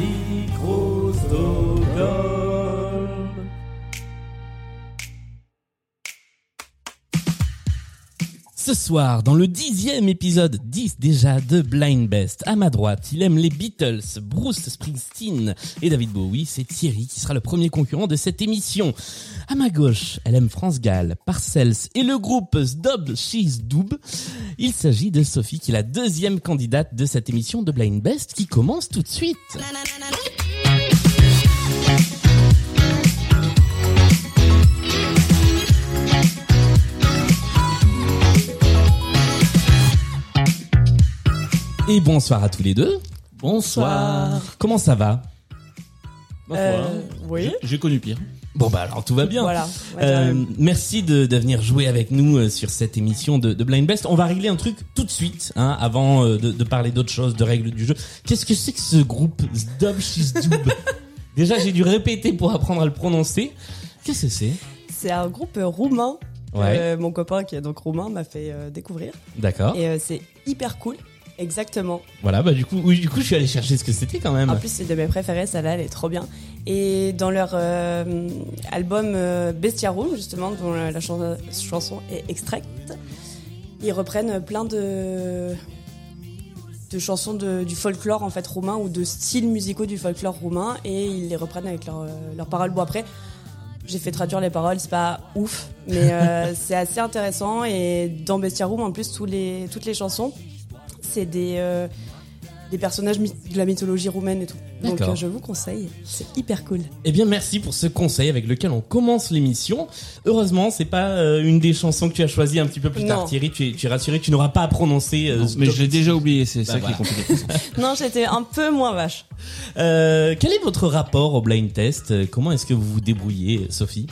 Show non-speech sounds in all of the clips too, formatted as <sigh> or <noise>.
Micro-Stockholm. Ce soir, dans le dixième épisode, 10 déjà de Blind Best, à ma droite, il aime les Beatles, Bruce Springsteen et David Bowie, c'est Thierry qui sera le premier concurrent de cette émission. À ma gauche, elle aime France Gall, Parcells et le groupe Sdob She's Doob. Il s'agit de Sophie qui est la deuxième candidate de cette émission de Blind Best qui commence tout de suite. Et bonsoir à tous les deux. Bonsoir. Comment ça va Euh, oui. J'ai connu pire. Bon bah alors tout va bien. Voilà. Euh, merci de, de venir jouer avec nous euh, sur cette émission de, de Blind Best. On va régler un truc tout de suite, hein, avant euh, de, de parler d'autres choses, de règles du jeu. Qu'est-ce que c'est que ce groupe Zdob Shizdoob <laughs> Déjà, j'ai dû répéter pour apprendre à le prononcer. Qu'est-ce que c'est C'est un groupe euh, roumain. Ouais. Euh, mon copain qui est donc roumain m'a fait euh, découvrir. D'accord. Et euh, c'est hyper cool. Exactement. Voilà, bah du coup, oui, du coup, je suis allé chercher ce que c'était quand même. En plus, c'est de mes préférés, celle-là, elle est trop bien. Et dans leur euh, album euh, Bestia Room, justement, dont la, la chan- chanson est extraite, ils reprennent plein de de chansons de- du folklore en fait roumain ou de styles musicaux du folklore roumain et ils les reprennent avec leurs euh, leurs paroles. Bon après, j'ai fait traduire les paroles, c'est pas ouf, mais <laughs> euh, c'est assez intéressant et dans Bestia Room en plus tous les toutes les chansons, c'est des euh, des personnages de la mythologie roumaine et tout. Donc euh, je vous conseille, c'est hyper cool. Eh bien, merci pour ce conseil avec lequel on commence l'émission. Heureusement, c'est pas euh, une des chansons que tu as choisies un petit peu plus tard, Non. Thierry. Tu es, tu es rassuré, tu n'auras pas à prononcer. euh, mais Zdob- je l'ai déjà oublié, c'est Bah ça voilà. qui est compliqué. <laughs> Non, j'étais un peu moins vache. Euh, quel est votre rapport au blind test? Comment est-ce que vous vous débrouillez, Sophie?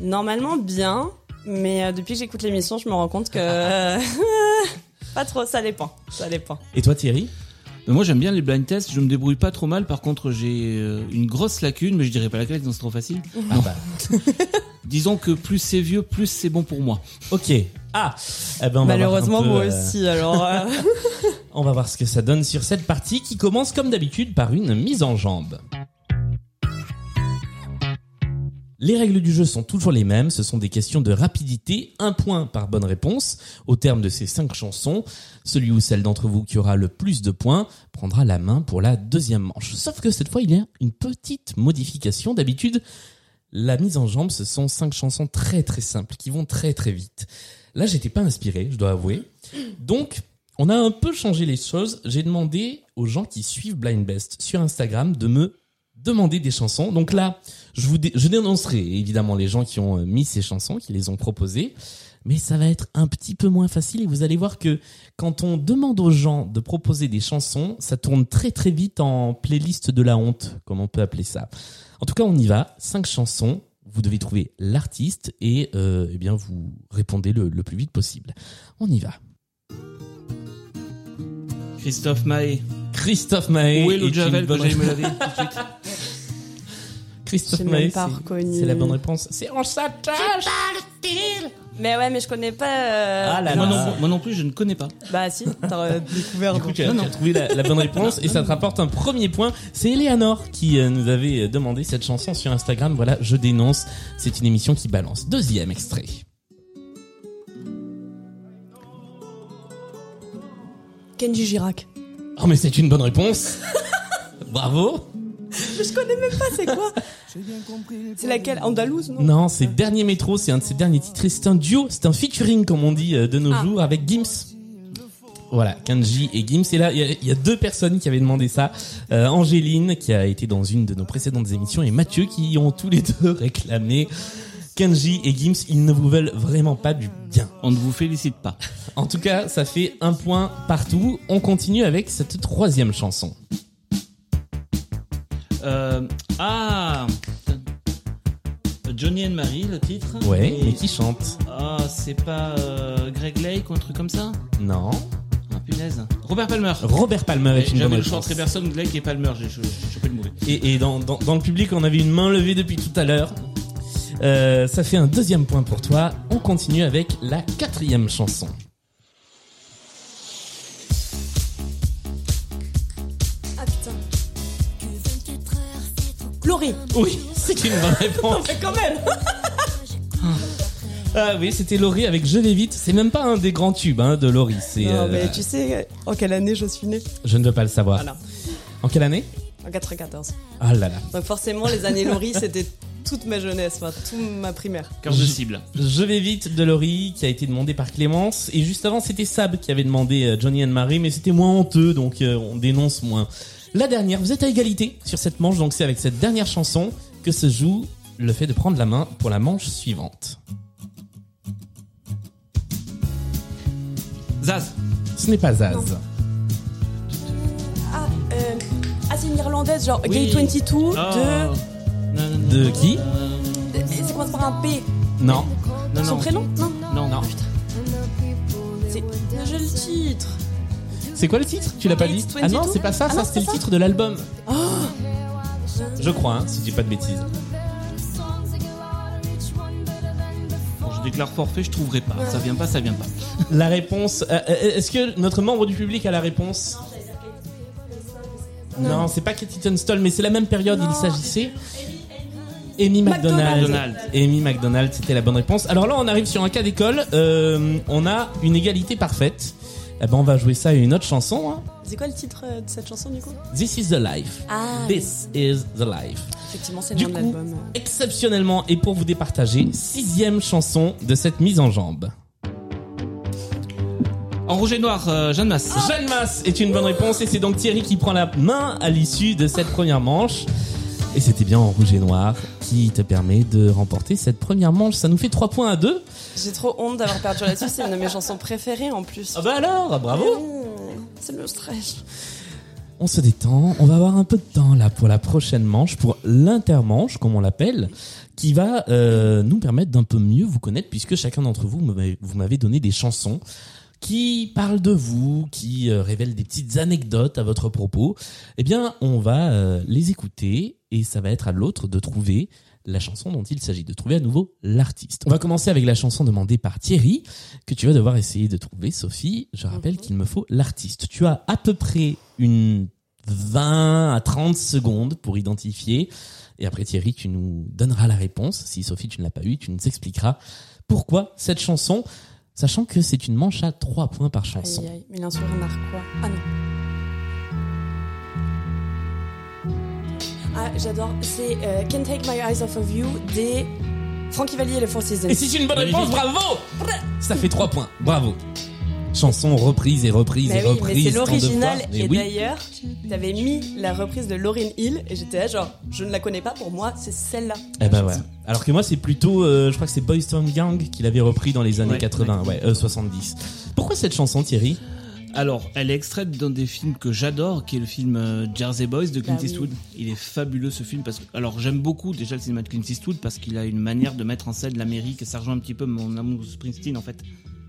Normalement bien, mais euh, depuis que j'écoute l'émission, je me rends compte que euh, <laughs> pas trop, ça dépend, ça dépend. Et toi, Thierry? Mais moi j'aime bien les blind tests, je me débrouille pas trop mal. Par contre j'ai euh, une grosse lacune, mais je dirais pas laquelle, sinon c'est trop facile. Ah bah, <laughs> Disons que plus c'est vieux, plus c'est bon pour moi. ok. Ah, eh ben on va Malheureusement, voir un peu, moi euh, aussi. Alors, euh, <laughs> on va voir ce que ça donne sur cette partie qui commence comme d'habitude par une mise en jambe. Les règles du jeu sont toujours les mêmes, ce sont des questions de rapidité, un point par bonne réponse. Au terme de ces cinq chansons, celui ou celle d'entre vous qui aura le plus de points prendra la main pour la deuxième manche. Sauf que cette fois, il y a une petite modification. D'habitude, la mise en jambe, ce sont cinq chansons très très simples qui vont très très vite. Là, j'étais pas inspiré, je dois avouer. Donc, on a un peu changé les choses. J'ai demandé aux gens qui suivent Blind Best sur Instagram de me demander des chansons. Donc là, je vous dé- je dénoncerai évidemment les gens qui ont euh, mis ces chansons, qui les ont proposées. Mais ça va être un petit peu moins facile et vous allez voir que quand on demande aux gens de proposer des chansons, ça tourne très très vite en playlist de la honte, comme on peut appeler ça. En tout cas, on y va. Cinq chansons. Vous devez trouver l'artiste et euh, eh bien vous répondez le, le plus vite possible. On y va. Christophe Maé. Christophe Maé. Où est de Javel que bonne j'allais me laver <laughs> tout de suite Christophe Maé, c'est- la bonne réponse. C'est en s'attache. mais ouais, mais je connais pas. euh, Ah là moi, non, moi non plus, je ne connais pas. Bah si, t'as <laughs> découvert. Du coup, tu as, tu as trouvé la, la bonne réponse et ça te rapporte un premier point. C'est Eleanor qui euh, nous avait demandé cette chanson sur Instagram. Voilà, je dénonce. C'est une émission qui balance. Deuxième extrait. Kenji Girac. Oh, mais c'est une bonne réponse. <laughs> Bravo. Je connais même pas, c'est quoi? C'est laquelle Andalouse, non Non, c'est Dernier Métro. C'est un de ses derniers titres. C'est un duo. C'est un featuring, comme on dit euh, de nos Ah. jours, avec Gims. Voilà, Kanji et Gims. Et là, il y a- il y, a deux personnes qui avaient demandé ça. Euh, Angéline, qui a été dans une de nos précédentes émissions, et Mathieu, qui ont tous les deux <laughs> réclamé Kanji et Gims. Ils ne vous veulent vraiment pas du bien. On ne vous félicite pas. En tout cas, ça fait un point partout. On continue avec cette troisième chanson. Euh, ah Johnny and Mary, le titre. Ouais, Et- mais qui chante Ah, c'est pas euh, Greg Lake ou un truc comme ça? Non. Ah, punaise. Robert Palmer. Robert Palmer est une bonne réponse. entre Emerson, Lake et Palmer. J'ai j'ai chopé le mauvais. Et, et dans, dans, dans le public, on avait une main levée depuis tout à l'heure. Euh, ça fait un deuxième point pour toi. On continue avec la quatrième chanson. Pleurer. Oui, c'est une bonne <laughs> réponse. Mais quand même. Ah oui, c'était Laurie avec Je vais vite. C'est même pas un des grands tubes hein, de Laurie. C'est. Non, euh, mais tu sais en quelle année je suis née? Je ne veux pas le savoir. Voilà. En quelle année? En 94. Ah là là. Donc forcément, les années Laurie, c'était toute ma jeunesse, enfin, toute ma primaire. Cœur de cible. Je vais vite de Laurie qui a été demandé par Clémence et juste avant c'était Sab qui avait demandé euh, Johnny and Marie mais c'était moins honteux donc euh, on dénonce moins. La dernière, vous êtes à égalité sur cette manche donc c'est avec cette dernière chanson que se joue le fait de prendre la main pour la manche suivante. Zaz. Ce n'est pas Zaz. Non. Ah, euh, ah c'est une irlandaise, genre Oui. Gay 22 Oh. de. De qui? C'est commence par un P? Non. Non, Son non. prénom? Non. Non, non. C'est. J'ai le titre. C'est quoi le titre Tu l'as pas dit Ah non 22? c'est pas ça, Ah ça c'était c'est le titre de l'album. Je crois hein, si je dis pas de bêtises. Bon, je déclare forfait, je trouverai pas. Ça vient pas, ça vient pas. La réponse. euh, euh, Est-ce que notre membre du public a la réponse Non, c'est pas Katie Tunstall, mais c'est la même période. Il s'agissait. Amy McDonald. McDonald. Amy McDonald, c'était la bonne réponse. Alors là, on arrive sur un cas d'école. Euh, on a une égalité parfaite. Eh ben, on va jouer ça à une autre chanson. hein. C'est quoi le titre euh, de cette chanson du coup? This is the life. Ah, This is the life. effectivement, c'est le nom de l'album. exceptionnellement et pour vous départager, sixième chanson de cette mise en jambe. En rouge et noir, euh, Jeanne Masse. Jeanne Masse est une bonne réponse et c'est donc Thierry qui prend la main à l'issue de cette première manche. Et c'était bien en rouge et noir qui te permet de remporter cette première manche. Ça nous fait 3 points à 2. J'ai trop honte d'avoir perdu là-dessus, c'est une de mes chansons préférées en plus. Ah bah alors, bravo Mmh, C'est le stress. On se détend, on va avoir un peu de temps là pour la prochaine manche, pour l'intermanche comme on l'appelle, qui va euh, nous permettre d'un peu mieux vous connaître puisque chacun d'entre vous vous m'avez donné des chansons qui parlent de vous, qui euh, révèlent des petites anecdotes à votre propos. Eh bien, on va euh, les écouter et ça va être à l'autre de trouver la chanson dont il s'agit, de trouver à nouveau l'artiste. On va commencer avec la chanson demandée par Thierry, que tu vas devoir essayer de trouver. Sophie, je rappelle Mhm. qu'il me faut l'artiste. Tu as à peu près une 20 à 30 secondes pour identifier. Et après Thierry, tu nous donneras la réponse. Si Sophie, tu ne l'as pas eu, tu nous expliqueras pourquoi cette chanson, sachant que c'est une manche à 3 points par chanson. Aïe aïe, mais il a un sourire narquois. Ah non. Ah, j'adore. C'est euh, Can't Take My Eyes Off of You des Frankie Valli et les Four Seasons. Et c'est une bonne réponse, bravo Ça fait 3 points, bravo Chanson reprise et reprise Mais et oui, reprise. c'est l'original. Et oui. d'ailleurs, t'avais mis la reprise de Lauryn Hill et j'étais là genre, je ne la connais pas, pour moi, c'est celle-là. Eh ben ouais. Alors que moi, c'est plutôt, euh, je crois que c'est Boys Town Gang qui l'avait repris dans les années Ouais, 80, ouais, euh, 70. Pourquoi cette chanson, Thierry? Alors, elle est extraite d'un des films que j'adore, qui est le film euh, Jersey Boys de Clint Bah oui. Eastwood. Il est fabuleux ce film parce que, alors j'aime beaucoup déjà le cinéma de Clint Eastwood parce qu'il a une manière de mettre en scène l'Amérique et ça rejoint un petit peu mon amour de Springsteen en fait.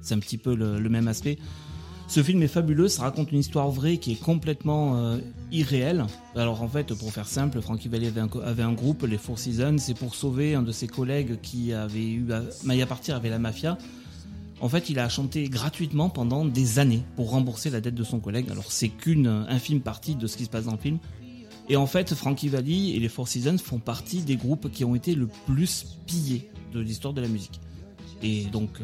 C'est un petit peu le, même aspect. Ce film est fabuleux, ça raconte une histoire vraie qui est complètement euh, irréelle. Alors en fait, pour faire simple, Frankie Valli avait un, groupe, les Four Seasons, c'est pour sauver un de ses collègues qui avait eu à, à partir avec la mafia. En fait, il a chanté gratuitement pendant des années pour rembourser la dette de son collègue. Alors, c'est qu'une infime partie de ce qui se passe dans le film. Et en fait, Frankie Valli et les Four Seasons font partie des groupes qui ont été le plus pillés de l'histoire de la musique. Et donc, euh,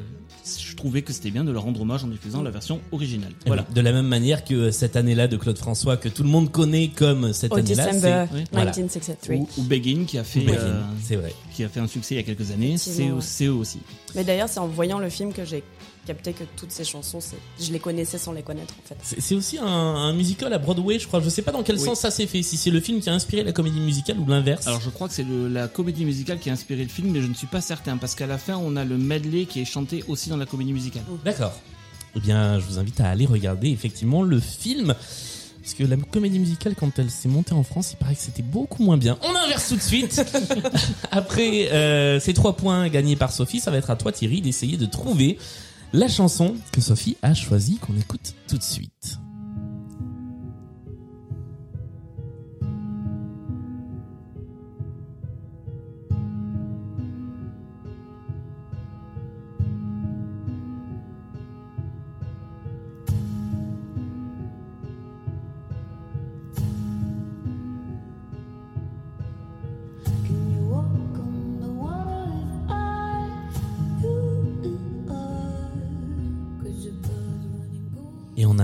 je trouvais que c'était bien de leur rendre hommage en diffusant la version originale. Voilà. De la même manière que euh, cette année-là de Claude François, que tout le monde connaît comme cette année-là. Voilà. 1963. Ou, ou Begin qui a fait, Begin, euh, c'est vrai. Qui a fait un succès il y a quelques années. C'est ouais. eux aussi. Mais d'ailleurs, c'est en voyant le film que j'ai capté que toutes ces chansons, je les connaissais sans les connaître en fait. C'est aussi un, un musical à Broadway, je crois. Je sais pas dans quel Oui. sens ça s'est fait. Si c'est le film qui a inspiré la comédie musicale ou l'inverse. Alors je crois que c'est la comédie musicale qui a inspiré le film, mais je ne suis pas certain parce qu'à la fin on a le medley qui est chanté aussi dans la comédie musicale. D'accord. Eh bien, je vous invite à aller regarder effectivement le film. Parce que la comédie musicale, quand elle s'est montée en France, il paraît que c'était beaucoup moins bien. On inverse tout de suite. <laughs> Après euh, ces trois points gagnés par Sophie, ça va être à toi Thierry d'essayer de trouver la chanson que Sophie a choisie, qu'on écoute tout de suite.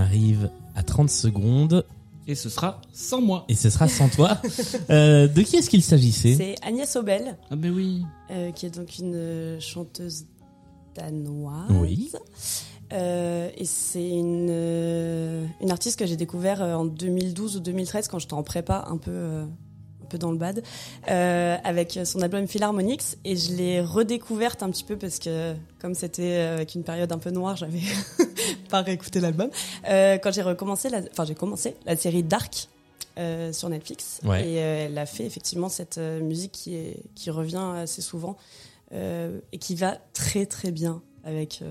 Arrive à 30 secondes Et ce sera sans moi. et ce sera sans toi. <laughs> Euh, de qui est-ce qu'il s'agissait? C'est Agnès Obel, Ah ben oui. euh, qui est donc une euh, chanteuse danoise. Oui. Euh, et c'est une, une artiste que j'ai découvert en 2012 ou 2013 quand j'étais en prépa un peu, euh, peu dans le bad, euh, avec son album Philharmonix. Et je l'ai redécouverte un petit peu parce que comme c'était euh, avec une période un peu noire, j'avais <laughs> pas réécouté l'album. Euh, quand j'ai recommencé, la, enfin j'ai commencé la série Dark. euh, sur Netflix Ouais. et elle a fait effectivement cette musique qui, est, qui revient assez souvent et qui va très très bien avec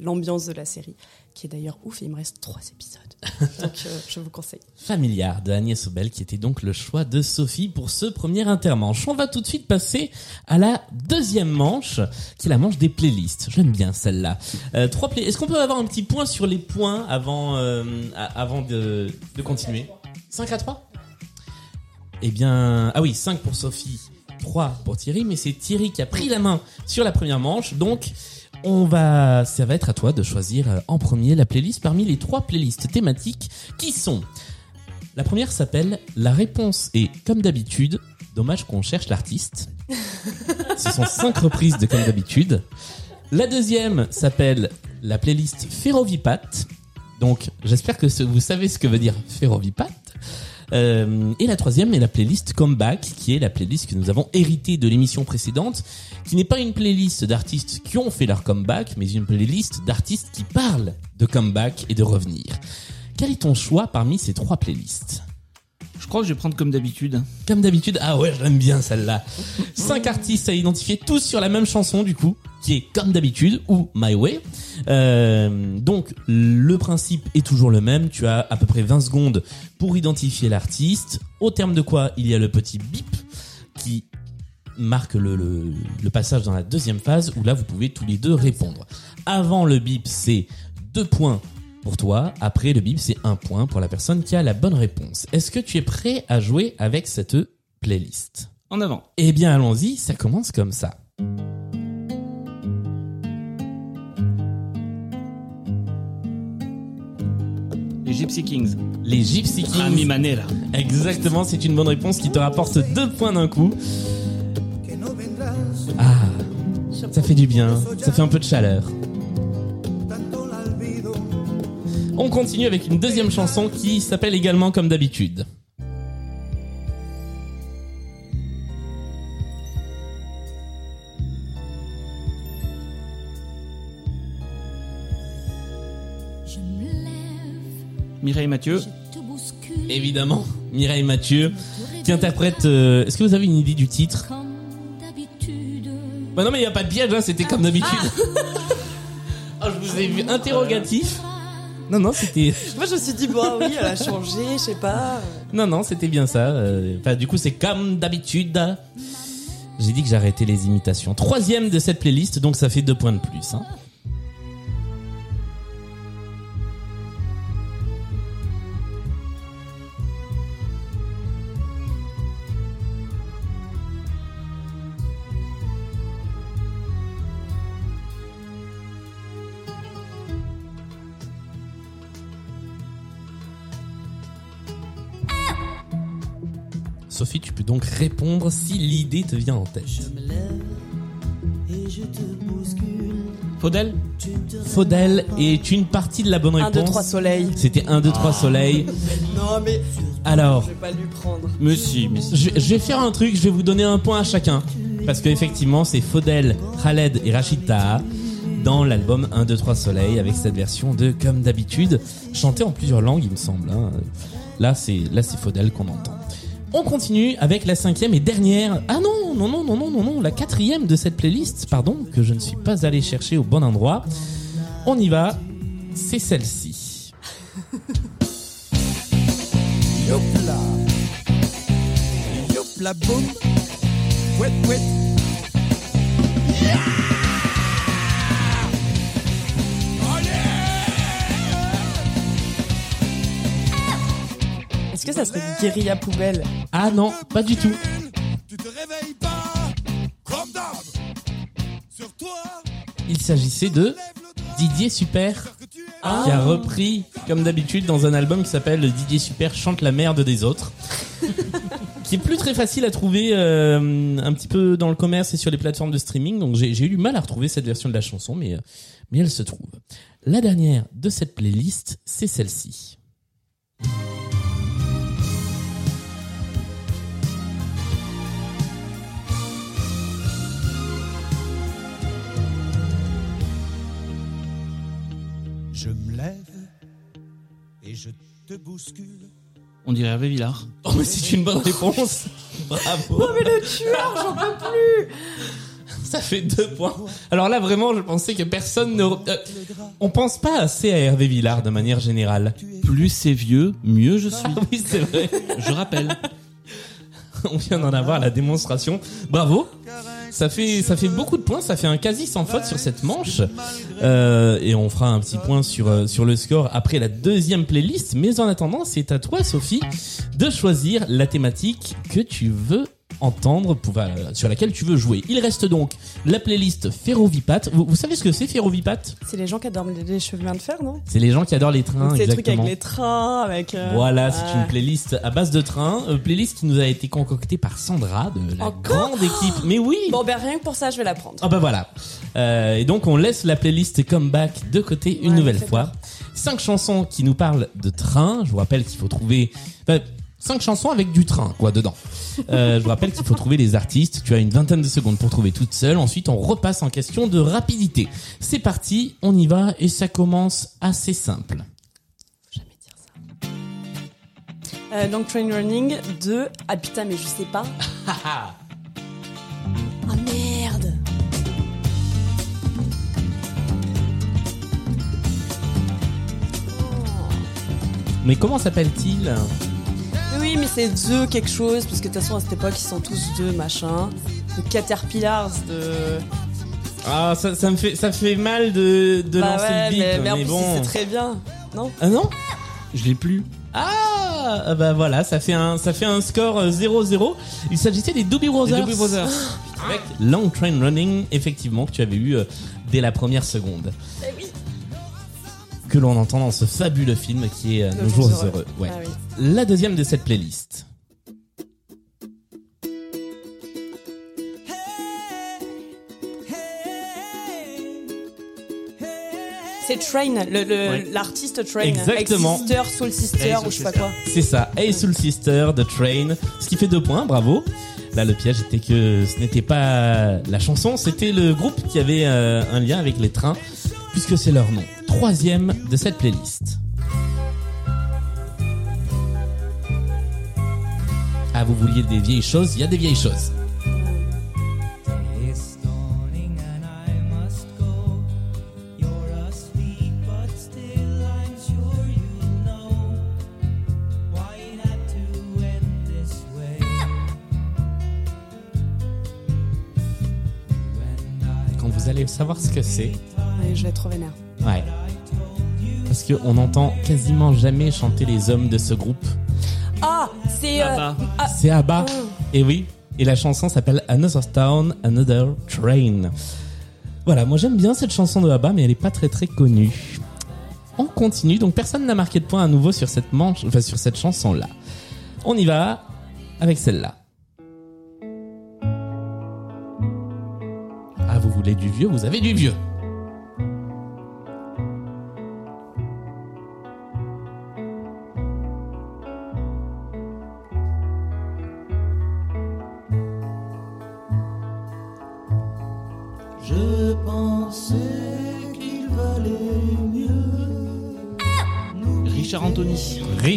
l'ambiance de la série, qui est d'ailleurs ouf. Et il me reste trois épisodes, <laughs> donc euh, je vous conseille. Familiar de Agnès Obel qui était donc le choix de Sophie pour ce premier intermanche. On va tout de suite passer à la deuxième manche qui est la manche des playlists. J'aime bien celle-là. Euh, trois play- Est-ce qu'on peut avoir un petit point sur les points avant euh, avant de, de continuer? 5 à 3 Eh bien, ah oui, 5 pour Sophie, 3 pour Thierry, mais c'est Thierry qui a pris la main sur la première manche, donc on va, ça va être à toi de choisir euh, en premier la playlist parmi les trois playlists thématiques qui sont. La première s'appelle La réponse est comme d'habitude. Dommage qu'on cherche l'artiste. <laughs> Ce sont cinq reprises de comme d'habitude. La deuxième s'appelle la playlist Ferrovipat. Donc j'espère que vous savez ce que veut dire Ferrovipat. Euh, et la troisième est la playlist Comeback, qui est la playlist que nous avons héritée de l'émission précédente, qui n'est pas une playlist d'artistes qui ont fait leur comeback, mais une playlist d'artistes qui parlent de comeback et de revenir. Quel est ton choix parmi ces trois playlists? Je crois que je vais prendre comme d'habitude. Comme d'habitude, ah ouais, j'aime bien celle-là. <laughs> Cinq artistes à identifier, tous sur la même chanson du coup, qui est comme d'habitude ou My Way. Euh, donc le principe est toujours le même. Tu as à peu près 20 secondes pour identifier l'artiste. Au terme de quoi, il y a le petit bip qui marque le, le, le passage dans la deuxième phase où là vous pouvez tous les deux répondre. Avant le bip, c'est deux points pour toi. Après le bip, c'est un point pour la personne qui a la bonne réponse. Est-ce que tu es prêt à jouer avec cette playlist? En avant. Eh bien, allons-y. Ça commence comme ça. Les Gypsy Kings. Les Gypsy Kings. manera. Exactement, c'est une bonne réponse qui te rapporte deux points d'un coup. Ah, ça fait du bien. Ça fait un peu de chaleur. On continue avec une deuxième chanson qui s'appelle également comme d'habitude. Je me lève, Mireille Mathieu. Évidemment, Mireille Mathieu qui interprète. euh, Est-ce que vous avez une idée du titre? Comme d'habitude. Bah non, mais il y a pas de piège, hein, c'était comme d'habitude. oh, <laughs> je vous ai vu interrogatif. Non, non, c'était. <laughs> Moi, je me suis dit, bon, oui, elle a changé, je sais pas. Non, non, c'était bien ça. euh, Enfin, du coup, c'est comme d'habitude. J'ai dit que j'arrêtais les imitations. Troisième de cette playlist, donc ça fait deux points de plus. Hein. Peux donc répondre si l'idée te vient en tête. Faudel. Faudel est une partie de la bonne 1, réponse. 2, 3 soleil. C'était 1, 2, 3 soleil. <laughs> Non, mais Alors, je vais pas lui prendre. Mais si, mais si. je, je vais faire un truc, je vais vous donner un point à chacun. Parce que effectivement, c'est Faudel, Khaled et Rachid Taha dans l'album 1, 2, 3 Soleil avec cette version de Comme d'habitude, chantée en plusieurs langues, il me semble. hein. Là, c'est là, c'est Faudel qu'on entend. On continue avec la cinquième et dernière. Ah non, non, non, non, non, non, non, la quatrième de cette playlist, pardon, que je ne suis pas allé chercher au bon endroit. On y va. C'est celle-ci. Que ça serait guérilla poubelle Ah non, pas du tout. Tu te réveilles pas comme d'hab. Sur toi, Il s'agissait de Didier Super. qui a repris, comme d'habitude, dans un album qui s'appelle DJ Super chante la merde des autres. <laughs> qui est plus très facile à trouver euh, un petit peu dans le commerce et sur les plateformes de streaming. Donc j'ai j'ai eu du mal à retrouver cette version de la chanson, mais, euh, mais elle se trouve. La dernière de cette playlist, c'est celle-ci. Je me lève et je te bouscule. On dirait Hervé Villard. Oh mais c'est une bonne réponse Bravo Oh, mais le tueur, j'en peux plus Ça fait deux points. Alors là, vraiment, je pensais que personne ne... euh, on pense pas assez à Hervé Villard de manière générale. Plus c'est vieux, mieux je suis. Ah oui, c'est vrai. Je rappelle. <laughs> On vient d'en avoir la démonstration. Bravo. Ça fait ça fait beaucoup de points. Ça fait un quasi sans faute sur cette manche. Euh, et on fera un petit point sur euh, sur le score après la deuxième playlist. Mais en attendant, c'est à toi, Sophie, de choisir la thématique que tu veux entendre, pour, euh, sur laquelle tu veux jouer. Il reste donc la playlist Ferrovipat. Vous, vous savez ce que c'est Ferrovipat? C'est les gens qui adorent les, les chemins de fer, non? C'est les gens qui adorent les trains. C'est les trucs avec les trains, avec... euh, Voilà, c'est une playlist à base de trains, euh, playlist qui nous a été concoctée par Sandra de la Encore? grande équipe. Mais oui. Bon, ben rien que pour ça, je vais la prendre. Ah bah voilà. Euh, et donc on laisse la playlist comeback de côté une Ouais, nouvelle fois. Cinq chansons qui nous parlent de train. Je vous rappelle qu'il faut trouver enfin, cinq chansons avec du train quoi dedans. Euh, je vous rappelle qu'il faut trouver les artistes. Tu as une vingtaine de secondes pour trouver toute seule. Ensuite on repasse en question de rapidité. C'est parti, on y va et ça commence assez simple. Jamais dire ça. Euh, Long Train Running 2. Ah putain, mais je sais pas. Ah <laughs> Mais comment s'appelle-t-il Oui, mais c'est The quelque chose, parce que de toute façon, à cette époque, ils sont tous deux, machin. The Caterpillars de... Ah ça, ça me fait ça fait mal de de bah lancer ouais, le bip mais, mais en mais plus, bon. c'est très bien. Non Ah non Je l'ai plus. Ah ah bah voilà, ça fait un ça fait un score euh, 0-0. Il s'agissait des Doobie Brothers. Les Doobie Brothers. Avec Long Train Running, effectivement, que tu avais eu euh, dès la première seconde. Eh Que l'on entend dans ce fabuleux film qui est euh, Nos, jours, heureux. Ouais. Ah oui. La deuxième de cette playlist. C'est Train, le- le- Ouais. l'artiste Train. Exactement. Avec Sister, Soul Sister, Hey, ou je sais pas quoi. C'est ça, Hey Soul Sister, The Train, ce qui fait deux points, bravo. Là, le piège était que ce n'était pas la chanson, c'était le groupe qui avait euh, un lien avec les trains, puisque c'est leur nom. Troisième de cette playlist. Ah, vous vouliez des vieilles choses, il y a des vieilles choses. Quand vous allez savoir ce que c'est, je vais être trop vénère. ouais. Parce qu'on n'entend quasiment jamais chanter les hommes de ce groupe. Ah, c'est... euh, Là-bas. ah, C'est Abba. Et oui. Et la chanson s'appelle Another Town, Another Train. Voilà, moi j'aime bien cette chanson de Abba, mais elle est pas très très connue. On continue, donc personne n'a marqué de point à nouveau sur cette manche, enfin sur cette chanson-là. On y va avec celle-là. Ah, vous voulez du vieux, vous avez du vieux.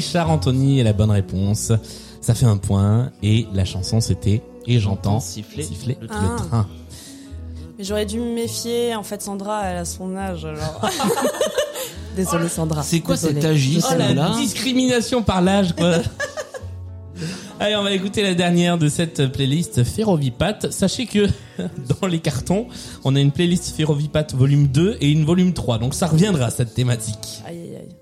Richard Anthony est la bonne réponse. Ça fait un point, et la chanson c'était Et j'entends siffler siffler le le train. Mais j'aurais dû me méfier. En fait, Sandra, elle a son âge, alors... <laughs> Désolée, Sandra. C'est quoi Désolée. cet Oh la là discrimination par l'âge quoi. <laughs> Allez, on va écouter la dernière de cette playlist Ferrovipat. Sachez que <laughs> dans les cartons, on a une playlist Ferrovipat volume 2 et une volume 3. Donc ça reviendra cette thématique. Aïe, aïe, aïe.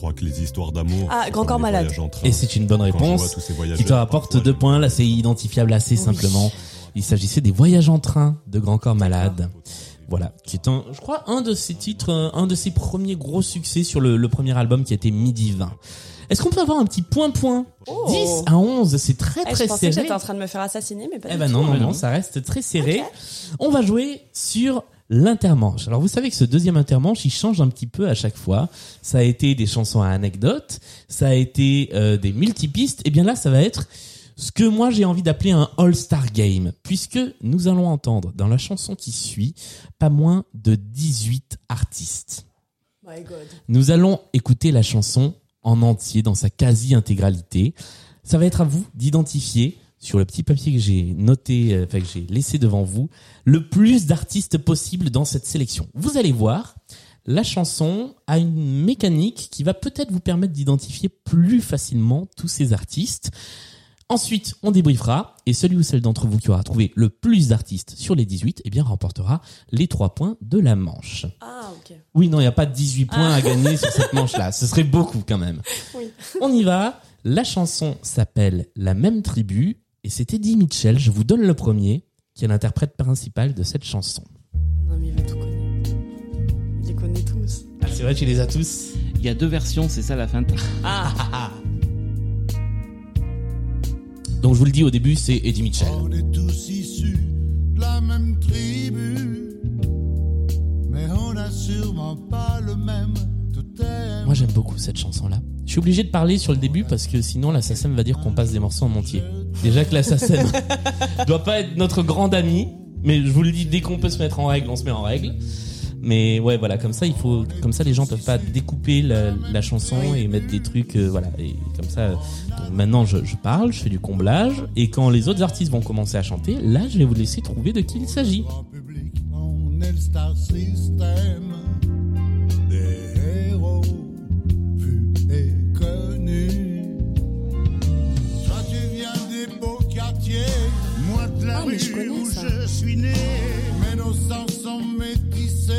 Crois que les histoires d'amour. Ah, Grand Corps Malade. train. Et c'est une bonne réponse qui te rapporte deux points. Là, c'est identifiable assez simplement. Il s'agissait des Voyages en train de Grand Corps Malade. Voilà, qui est un, je crois, un de ses titres, un de ses premiers gros succès sur le, le premier album qui a été Midi 20. Est-ce qu'on peut avoir un petit point-point? Oh. 10 à 11, c'est très Eh, très je pensais que serré. j'étais en train de me faire assassiner, mais pas Eh du ben non, non, non. ça reste très serré. On va jouer sur l'intermanche. Alors vous savez que ce deuxième intermanche, il change un petit peu à chaque fois. Ça a été des chansons à anecdotes, ça a été euh, des multipistes. Et bien là, ça va être ce que moi j'ai envie d'appeler un All-Star Game, puisque nous allons entendre dans la chanson qui suit pas moins de 18 artistes. My God. Nous allons écouter la chanson en entier, dans sa quasi-intégralité. Ça va être à vous d'identifier sur le petit papier que j'ai noté, euh, enfin que j'ai laissé devant vous, le plus d'artistes possible dans cette sélection. Vous allez voir, la chanson a une mécanique qui va peut-être vous permettre d'identifier plus facilement tous ces artistes. Ensuite, on débriefera et celui ou celle d'entre vous qui aura trouvé le plus d'artistes sur les 18, eh bien remportera les 3 points de la manche. Ah, ok. Oui, non, il n'y a pas de 18 points à gagner sur cette manche-là. Ce serait beaucoup quand même. Oui. On y va. La chanson s'appelle La même tribu et c'est Eddie Mitchell. Je vous donne le premier, qui est l'interprète principal de cette chanson. Non, mais il va tout connaître. Il les connaît tous. Ah, c'est vrai, tu les as tous Il y a deux versions, c'est ça la fin. <laughs> Ah, Donc je vous le dis au début, c'est Eddie Mitchell. On est tous issus de la même tribu, mais on n'a sûrement pas le même. Moi j'aime beaucoup cette chanson-là. Je suis obligé de parler sur le début parce que sinon l'assassin va dire qu'on passe des morceaux en entier. Déjà que l'assassin <laughs> doit pas être notre grande ami, mais je vous le dis, dès qu'on peut se mettre en règle, on se met en règle. Mais ouais, voilà, comme ça, il faut, comme ça, les gens peuvent pas découper la, la chanson et mettre des trucs, euh, voilà, et comme ça. euh, donc maintenant, je, je parle, je fais du comblage, et quand les autres artistes vont commencer à chanter, là, je vais vous laisser trouver de qui il s'agit. La Ah, rue je connais où ça. je suis né. Mais nos sens sont métissés,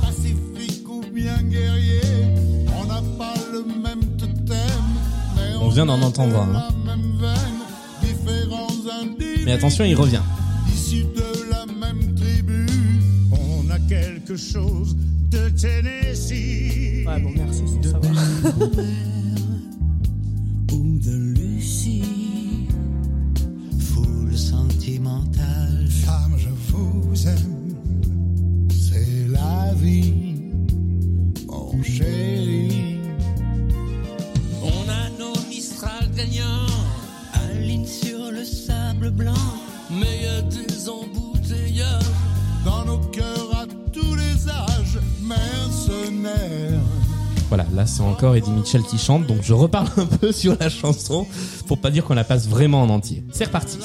pacifiques ou bien guerriers. On n'a pas le même totem. mais On vient d'en entendre un, hein. la même veine, différents individus. Mais attention, il revient. Issus de la même tribu, on a quelque chose de Tennessee. ouais, bon, merci, va. ou de Lucie, sentimentale. Femme, je vous aime, c'est la vie, mon chéri. On a nos Mistral gagnants, aligne sur le sable blanc, mais y a des embouteillages. Dans nos cœurs à tous les âges, mercenaires. Voilà, là c'est encore Eddie Mitchell qui chante, donc je reparle un peu sur la chanson pour pas dire qu'on la passe vraiment en entier. C'est reparti.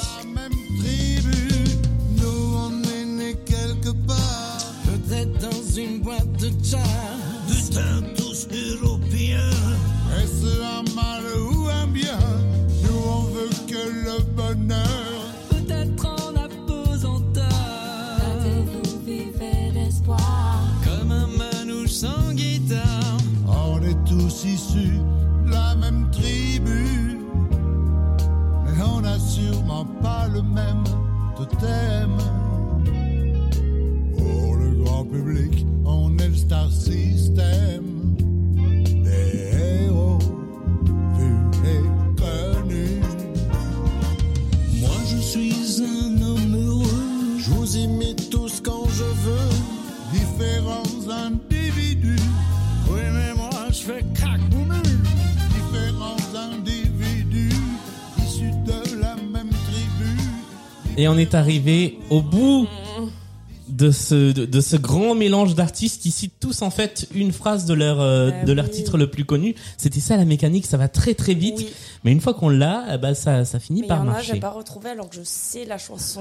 Le même totem. Pour Et on est arrivé au bout de ce de, de ce grand mélange d'artistes qui citent tous en fait une phrase de leur euh, Ah de leur oui. titre le plus connu. C'était ça la mécanique, ça va très très vite. Oui. Mais une fois qu'on l'a, eh ben ça ça finit Mais il y par en a, marcher. j'ai pas retrouvé alors que je sais la chanson.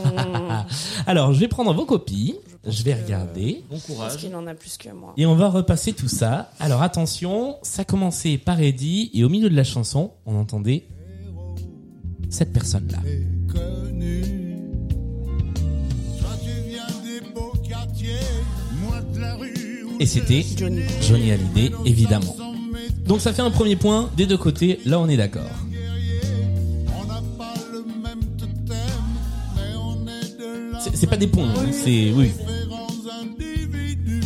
<laughs> Alors, je vais prendre vos copies, pense je vais que- regarder Bon Parce courage. qu'il en a plus que moi. et on va repasser tout ça. Alors attention, ça commençait par Eddie et au milieu de la chanson, on entendait cette personne Et c'était Johnny. Johnny Hallyday, évidemment. Donc ça fait un premier point des deux côtés, là on est d'accord. C'est pas des points, hein, c'est oui. différents individus.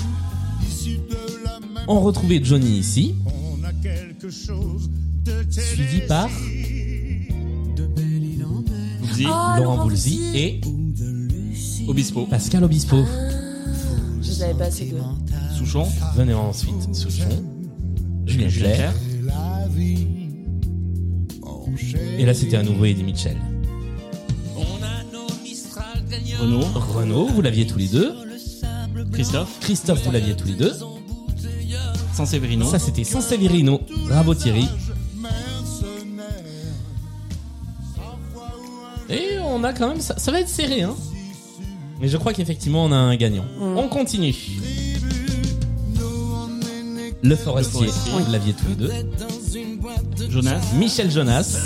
Issus de la même On retrouvait Johnny ici, suivi par Ah, Laurent Voulzy Voulzy. et Obispo, Pascal Obispo. Je savais pas ces deux. Souchon, Venez ensuite Souchon, Julien Clerc, et là c'était à nouveau Eddie Mitchell. Renaud, Renaud, vous l'aviez tous les deux. Christophe, Christophe, vous l'aviez tous les deux. Sanseverino, Ça c'était Sanseverino. Bravo Thierry. Et on a quand même, ça, ça va être serré, hein. Mais je crois qu'effectivement on a un gagnant. On continue. Le Forestier, vous l'aviez tous les deux. Jonas, Michel Jonas.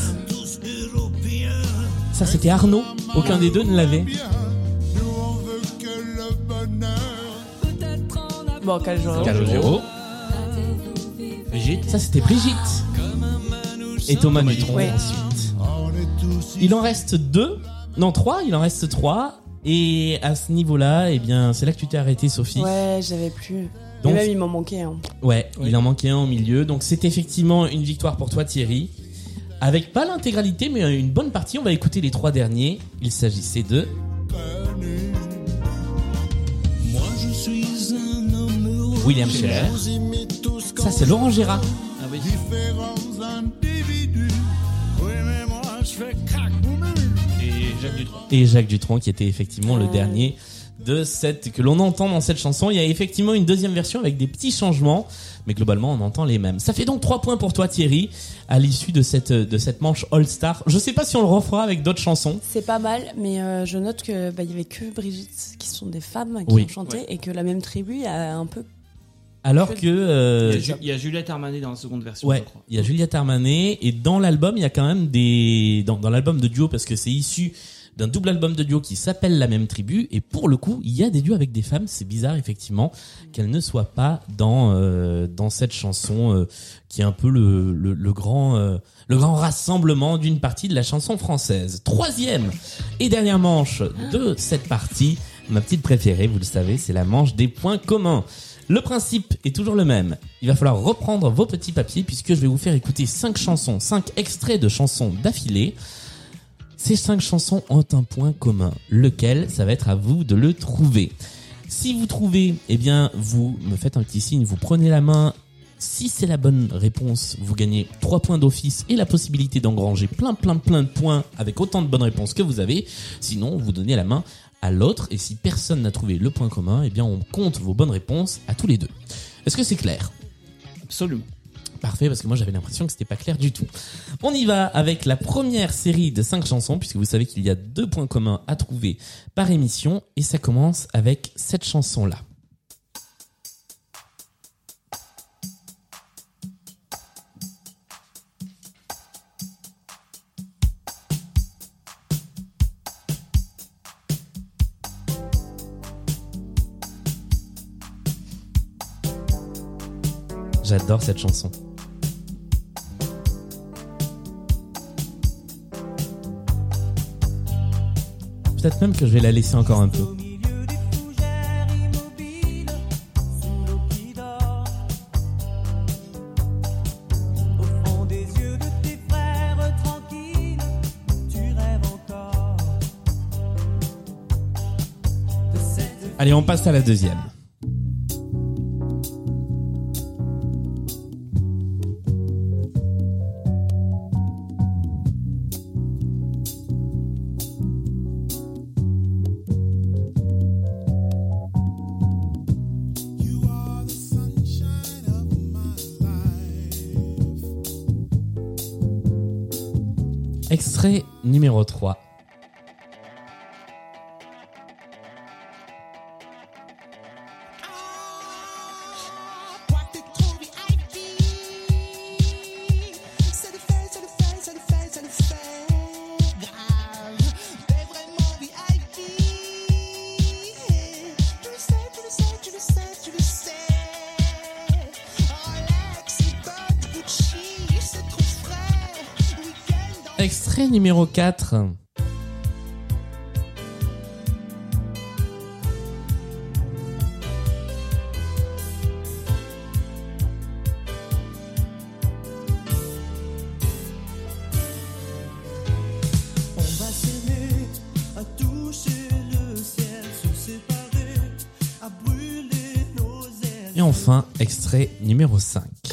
Ça c'était Arnaud. Aucun des deux ne l'avait. Bon, Calogero. Calogero. Brigitte, Ça c'était Brigitte. Et Thomas Thomas Dutronc Ouais. ensuite. Il en reste deux. Non, trois. Il en reste trois. Et à ce niveau-là, eh bien, c'est là que tu t'es arrêté, Sophie. Ouais, j'avais plus. Donc- Mais même, il m'en manquait. Hein. Ouais, il en manquait un au milieu. Donc c'est effectivement une victoire pour toi Thierry. Avec pas l'intégralité mais une bonne partie. On va écouter les trois derniers. Il s'agissait de connus. Moi je suis un homme heureux. William tous Ça c'est Laurent Gérard. Jacques Dutronc. Et Jacques Dutronc qui était effectivement le Ouais. dernier de cette que l'on entend dans cette chanson. Il y a effectivement une deuxième version avec des petits changements, mais globalement on entend les mêmes. Ça fait donc trois points pour toi Thierry à l'issue de cette de cette manche All Star. Je sais pas si on le refera avec d'autres chansons. C'est pas mal, mais euh, je note que bah, il y avait que Brigitte qui sont des femmes qui Oui. ont chanté et que la même tribu a un peu. Alors que euh, Il y a il y a Juliette Armanet dans la seconde version, Ouais, je crois. il y a Juliette Armanet et dans l'album, il y a quand même des dans, dans l'album de duo parce que c'est issu d'un double album de duo qui s'appelle La même tribu et pour le coup, il y a des duos avec des femmes, c'est bizarre effectivement qu'elles ne soient pas dans euh, dans cette chanson euh, qui est un peu le le, grand euh, le grand rassemblement d'une partie de la chanson française. Troisième et dernière manche de cette partie, ma petite préférée, vous le savez, c'est la manche des points communs. Le principe est toujours le même. Il va falloir reprendre vos petits papiers puisque je vais vous faire écouter cinq chansons, cinq extraits de chansons d'affilée. Ces cinq chansons ont un point commun, lequel? Ça va être à vous de le trouver. Si vous trouvez, eh bien, vous me faites un petit signe, vous prenez la main. Si c'est la bonne réponse, vous gagnez trois points d'office et la possibilité d'engranger plein, plein, plein de points avec autant de bonnes réponses que vous avez. Sinon, vous donnez la main à l'autre et si personne n'a trouvé le point commun, eh bien, on compte vos bonnes réponses à tous les deux. Est-ce que c'est clair? Absolument. Parfait, parce que moi j'avais l'impression que c'était pas clair du tout. On y va avec la première série de cinq chansons, puisque vous savez qu'il y a deux points communs à trouver par émission, et ça commence avec cette chanson-là. J'adore cette chanson. Peut-être même que je vais la laisser encore un peu. Allez, on passe à la deuxième. Brûler nos ailes. Et enfin, extrait numéro 5.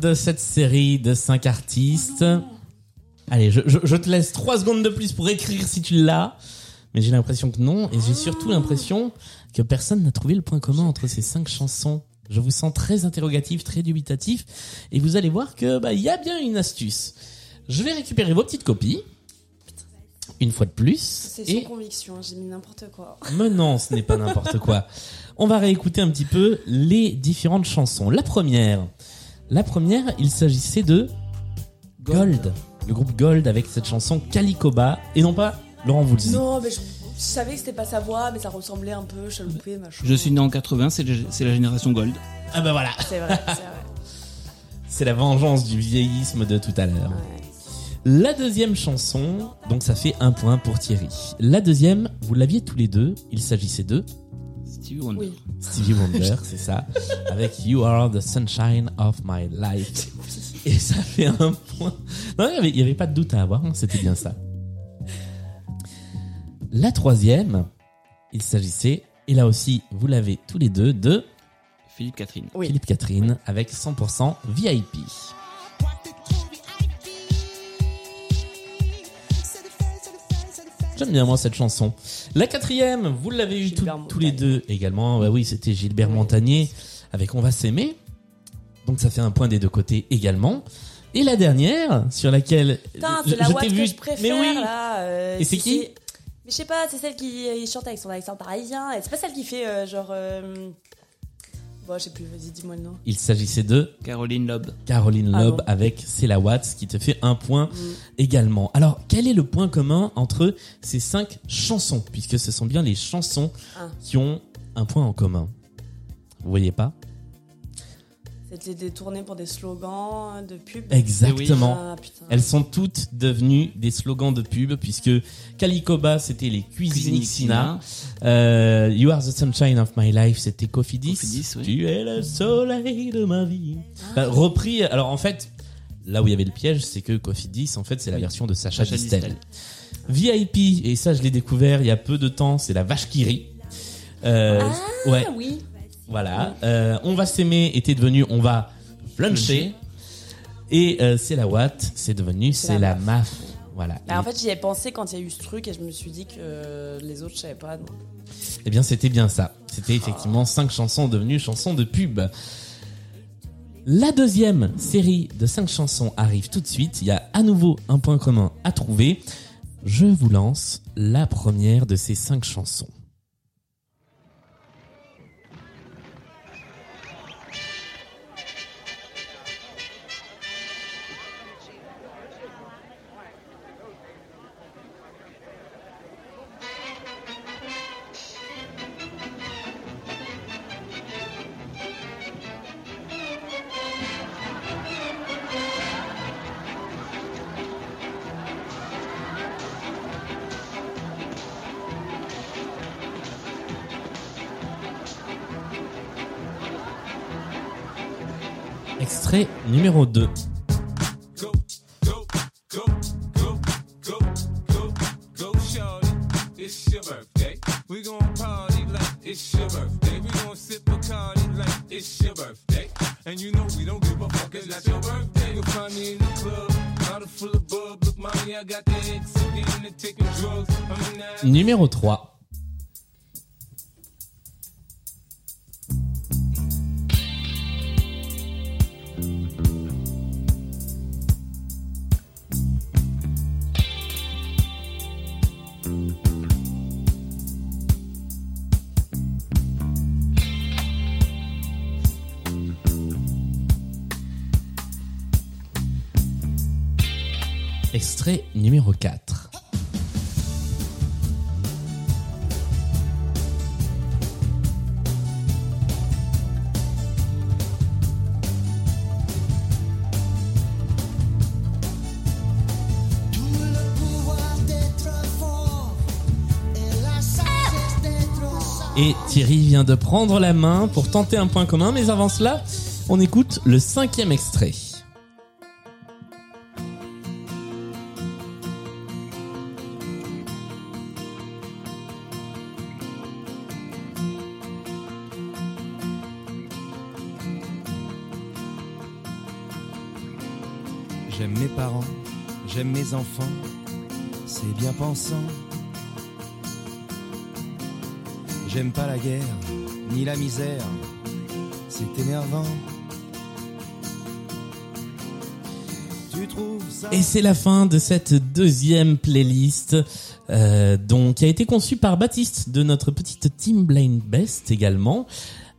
De cette série de 5 artistes. Allez, je, je- je te laisse 3 secondes de plus pour écrire si tu l'as. Mais j'ai l'impression que non. Et j'ai surtout l'impression que personne n'a trouvé le point commun entre ces 5 chansons. Je vous sens très interrogatif, très dubitatif. Et vous allez voir que bah, y a bien une astuce. Je vais récupérer vos petites copies. Une fois de plus. C'est Et sans conviction, j'ai mis n'importe quoi. mais non, ce n'est pas n'importe quoi. <laughs> On va réécouter un petit peu les différentes chansons. La première, la première, il s'agissait de Gold, le groupe Gold avec cette chanson Calicoba et non pas Laurent Voulzy. Non, mais je, je savais que c'était pas sa voix, mais ça ressemblait un peu, chaloupé, machin. Je suis né en 80, c'est la génération Gold. Ah bah voilà, C'est vrai, c'est vrai. <laughs> c'est la vengeance du vieillisme de tout à l'heure. Ouais. La deuxième chanson, donc ça fait un point pour Thierry. La deuxième, vous l'aviez tous les deux, il s'agissait de Stevie Wonder. Oui. Stevie Wonder, <laughs> c'est ça, avec You Are the Sunshine of My Life. Et ça fait un point. Non, il y avait, avait pas de doute à avoir, hein, c'était bien ça. La troisième, il s'agissait, et là aussi, vous l'avez tous les deux, de Philippe Catherine. Oui. Philippe Catherine avec 100% VIP. J'aime bien moi cette chanson. La quatrième, vous l'avez eu tout- tous les deux également. Bah oui, c'était Gilbert Montagnier avec On va s'aimer. Donc ça fait un point des deux côtés également. Et la dernière, sur laquelle Putain, c'est la je que je préfère, Mais oui. là. euh, Et c'est qui Mais je sais pas, c'est celle qui euh, chante avec son accent parisien. C'est pas celle qui fait euh, genre. Euh... Bon, je sais plus, vas-y, dis-moi le nom. Il s'agissait de Caroline Loeb. Caroline Ah Loeb bon avec C'est la Watts qui te fait un point Mm. également. Alors, quel est le point commun entre ces cinq chansons? Puisque ce sont bien les chansons Ah. qui ont un point en commun. Vous voyez pas? C'était détourné pour des slogans de pub. Exactement. Ah. Elles sont toutes devenues des slogans de pub puisque Calicoba c'était les cuisines Xina, euh, You are the sunshine of my life c'était Cofidis, Cofidis, oui. tu es le soleil de ma vie. Enfin, repris, alors en fait, là où il y avait le piège, c'est que Cofidis en fait c'est la Oui. version de Sacha, Sacha Distel. Distel. VIP et ça je l'ai découvert il y a peu de temps, c'est la vache qui rit. Euh, ouais, Ah oui. Voilà. Euh, on va s'aimer était devenu on va fluncher. Et euh, c'est la Watt, c'est devenu c'est la, la MAF. Voilà. Bah, en fait, j'y ai pensé quand il y a eu ce truc et je me suis dit que euh, les autres, je savais pas. donc. Eh bien, c'était bien ça. C'était effectivement cinq chansons devenues chansons de pub. La deuxième série de cinq chansons arrive tout de suite. Il y a à nouveau un point commun à trouver. Je vous lance la première de ces cinq chansons. numéro 3. Extrait numéro 4. Thierry vient de prendre la main pour tenter un point commun, mais avant cela, on écoute le cinquième extrait. J'aime mes parents, j'aime mes enfants, c'est bien pensant. J'aime pas la guerre, ni la misère, c'est énervant. Tu trouves ça Et c'est la fin de cette deuxième playlist, euh, donc qui a été conçue par Baptiste de notre petite team Blind Best également.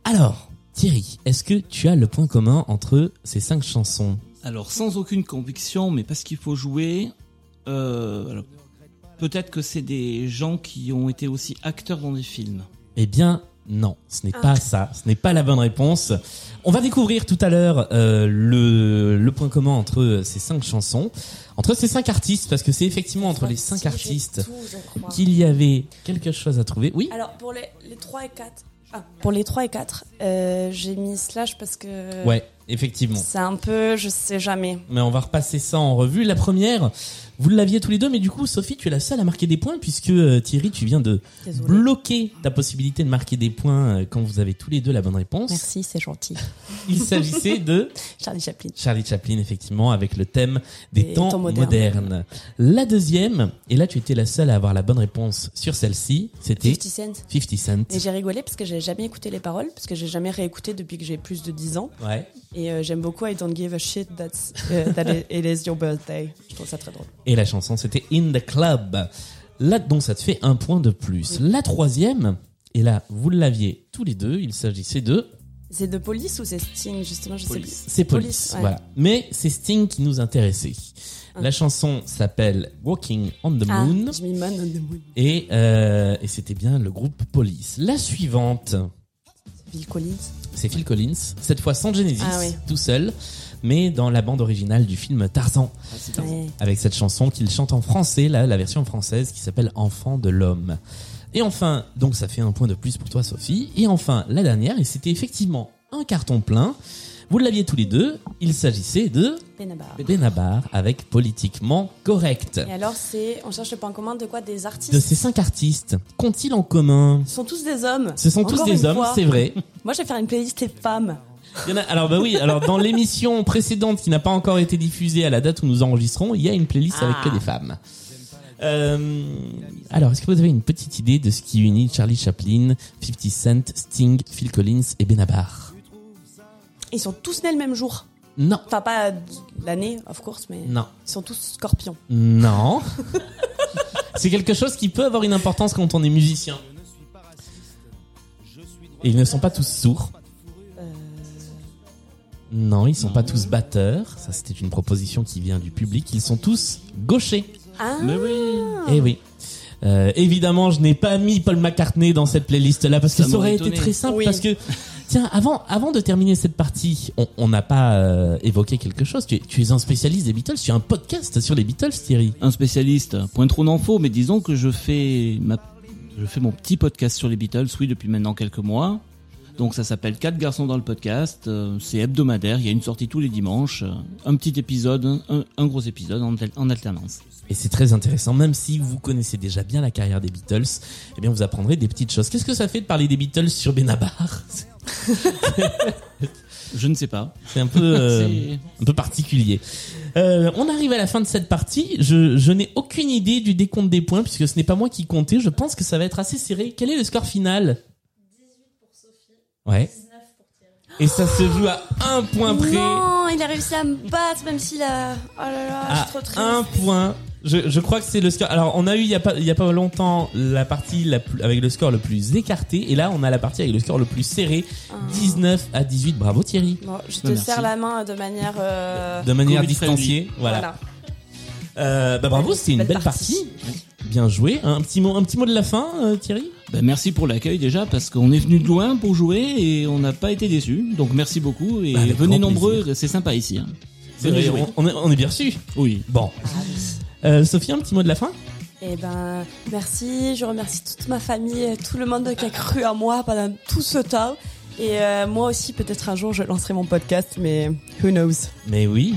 Alors, Thierry, est-ce que tu as le point commun entre ces cinq chansons? Alors, sans aucune conviction, mais parce qu'il faut jouer, euh, peut-être que c'est des gens qui ont été aussi acteurs dans des films. Eh bien, non, ce n'est pas ça. Ce n'est pas la bonne réponse. On va découvrir tout à l'heure euh, le, le point commun entre ces cinq chansons, entre ces cinq artistes, parce que c'est effectivement entre les cinq artistes qu'il y avait quelque chose à trouver. Oui Alors, pour les, les 3 et 4. Ah, pour les 3 et 4, euh, j'ai mis slash parce que. Ouais, effectivement. C'est un peu, je sais jamais. Mais on va repasser ça en revue. La première, vous l'aviez tous les deux, mais du coup, Sophie, tu es la seule à marquer des points puisque euh, Thierry, tu viens de bloquer ta possibilité de marquer des points euh, quand vous avez tous les deux la bonne réponse. Merci, c'est gentil. Il s'agissait de <laughs> Charlie Chaplin. Charlie Chaplin, effectivement, avec le thème des, Des temps, temps modernes. modernes. La deuxième, et là tu étais la seule à avoir la bonne réponse sur celle-ci, c'était 50 Cent. 50 Cent. Et j'ai rigolé parce que j'ai jamais écouté les paroles, parce que j'ai jamais réécouté depuis que j'ai plus de 10 ans. Ouais. Et euh, j'aime beaucoup I don't give a shit that's, euh, that it is your birthday. Je trouve ça très drôle. Et la chanson, c'était In the Club. Là, donc, ça te fait un point de plus. La troisième, et là, vous l'aviez tous les deux, il s'agissait de... C'est de Police ou c'est Sting, justement Je sais plus. C'est Police, ouais. voilà. Mais c'est Sting qui nous intéressait. La chanson s'appelle Walking on the Ah, Moon. Man on the Moon. Et, euh, et c'était bien le groupe Police. La suivante, Phil Collins. c'est Phil Collins, cette fois sans Genesis, Ah oui. tout seul, mais dans la bande originale du film Tarzan, Ah, Ouais. avec cette chanson qu'il chante en français, là, la version française qui s'appelle Enfant de l'homme. Et enfin, donc ça fait un point de plus pour toi Sophie, et enfin la dernière, et c'était effectivement un carton plein, vous l'aviez tous les deux, il s'agissait de Benabar. Benabar avec Politiquement Correct. Et alors, c'est, on cherche le point commun de quoi Des artistes De ces cinq artistes, qu'ont-ils en commun? Ce sont tous des hommes. Ce sont tous des hommes, c'est vrai. <laughs> Moi, je vais faire une playlist les femmes. Il y en a- alors bah oui, alors dans l'émission précédente qui n'a pas encore été diffusée à la date où nous enregistrons, il y a une playlist avec Ah. que des femmes. Euh, alors, est-ce que vous avez une petite idée de ce qui unit Charlie Chaplin, 50 Cent, Sting, Phil Collins et Benabar? Ils sont tous nés le même jour. Non, Enfin, pas l'année, of course, mais non, ils sont tous scorpions. non. <laughs> C'est quelque chose qui peut avoir une importance quand on est musicien. Et ils ne sont pas tous sourds. Euh, Non, ils sont pas tous batteurs. Ça, c'était une proposition qui vient du public. Ils sont tous gauchers. Ah, Mais oui. Eh oui. Euh, évidemment, je n'ai pas mis Paul McCartney dans cette playlist-là parce que Ça aurait été très simple. Oui. Parce que, <laughs> tiens, avant, avant de terminer cette partie, on- n'a pas euh, évoqué quelque chose. Tu es, un spécialiste des Beatles. Tu as un podcast sur les Beatles, Thierry. Un spécialiste, point trop d'infos, mais disons que je fais je fais mon petit podcast sur les Beatles, oui, depuis maintenant quelques mois. Donc ça s'appelle Quatre garçons dans le podcast. euh, C'est hebdomadaire. Il y a une sortie tous les dimanches, euh, un petit épisode, un, un gros épisode en, alternance. Et c'est très intéressant, même si vous connaissez déjà bien la carrière des Beatles, eh bien vous apprendrez des petites choses. Qu'est-ce que ça fait de parler des Beatles sur Benabar? <laughs> Je ne sais pas. C'est un peu, euh, un peu particulier. Euh, on arrive à la fin de cette partie. Je, je n'ai aucune idée du décompte des points puisque ce n'est pas moi qui comptais. Je pense que ça va être assez serré. Quel est le score final? 18 pour Sophie. Ouais. Et ça se joue à un point près. Non, il a réussi à me battre, même s'il a. Oh là là, je à suis trop triste. un point Je, je crois que c'est le score. Alors, on a eu il y a pas il y a pas longtemps la partie la plus, avec le score le plus écarté, et là on a la partie avec le score le plus serré, 19 à 18. Bravo Thierry. Bon, je te merci. serre la main de manière. euh, De manière Covid distanciée, voilà. voilà. Euh, bah bravo, c'était une Belle belle partie. partie. Bien joué. Un petit mot, un petit mot de la fin, euh, Thierry? Ben, merci pour l'accueil déjà parce qu'on est venu de loin pour jouer et on n'a pas été déçus. Donc merci beaucoup et Bah, venez nombreux, c'est sympa ici. hein. Vrai, on, est, on est bien reçus. Oui. Bon. Euh, Sophie, un petit mot de la fin? Eh ben, merci. Je remercie toute ma famille, tout le monde qui a cru à moi pendant tout ce temps. Et euh, moi aussi, peut-être un jour, je lancerai mon podcast, mais who knows? Mais oui.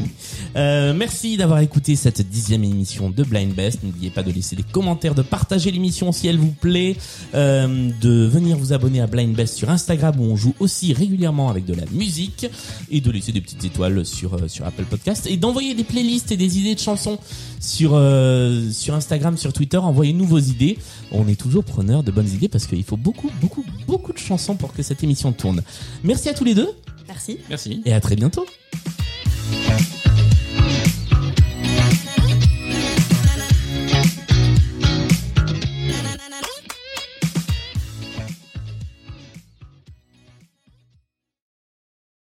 Euh, merci d'avoir écouté cette dixième émission de Blind Best. N'oubliez pas de laisser des commentaires, de partager l'émission si elle vous plaît, euh, de venir vous abonner à Blind Best sur Instagram où on joue aussi régulièrement avec de la musique et de laisser des petites étoiles sur euh, sur Apple Podcast et d'envoyer des playlists et des idées de chansons sur euh, sur Instagram, sur Twitter. Envoyez-nous vos idées. On est toujours preneur de bonnes idées parce qu'il faut beaucoup beaucoup beaucoup de chansons pour que cette émission tourne. Merci à tous les deux Merci. Merci. et à très bientôt.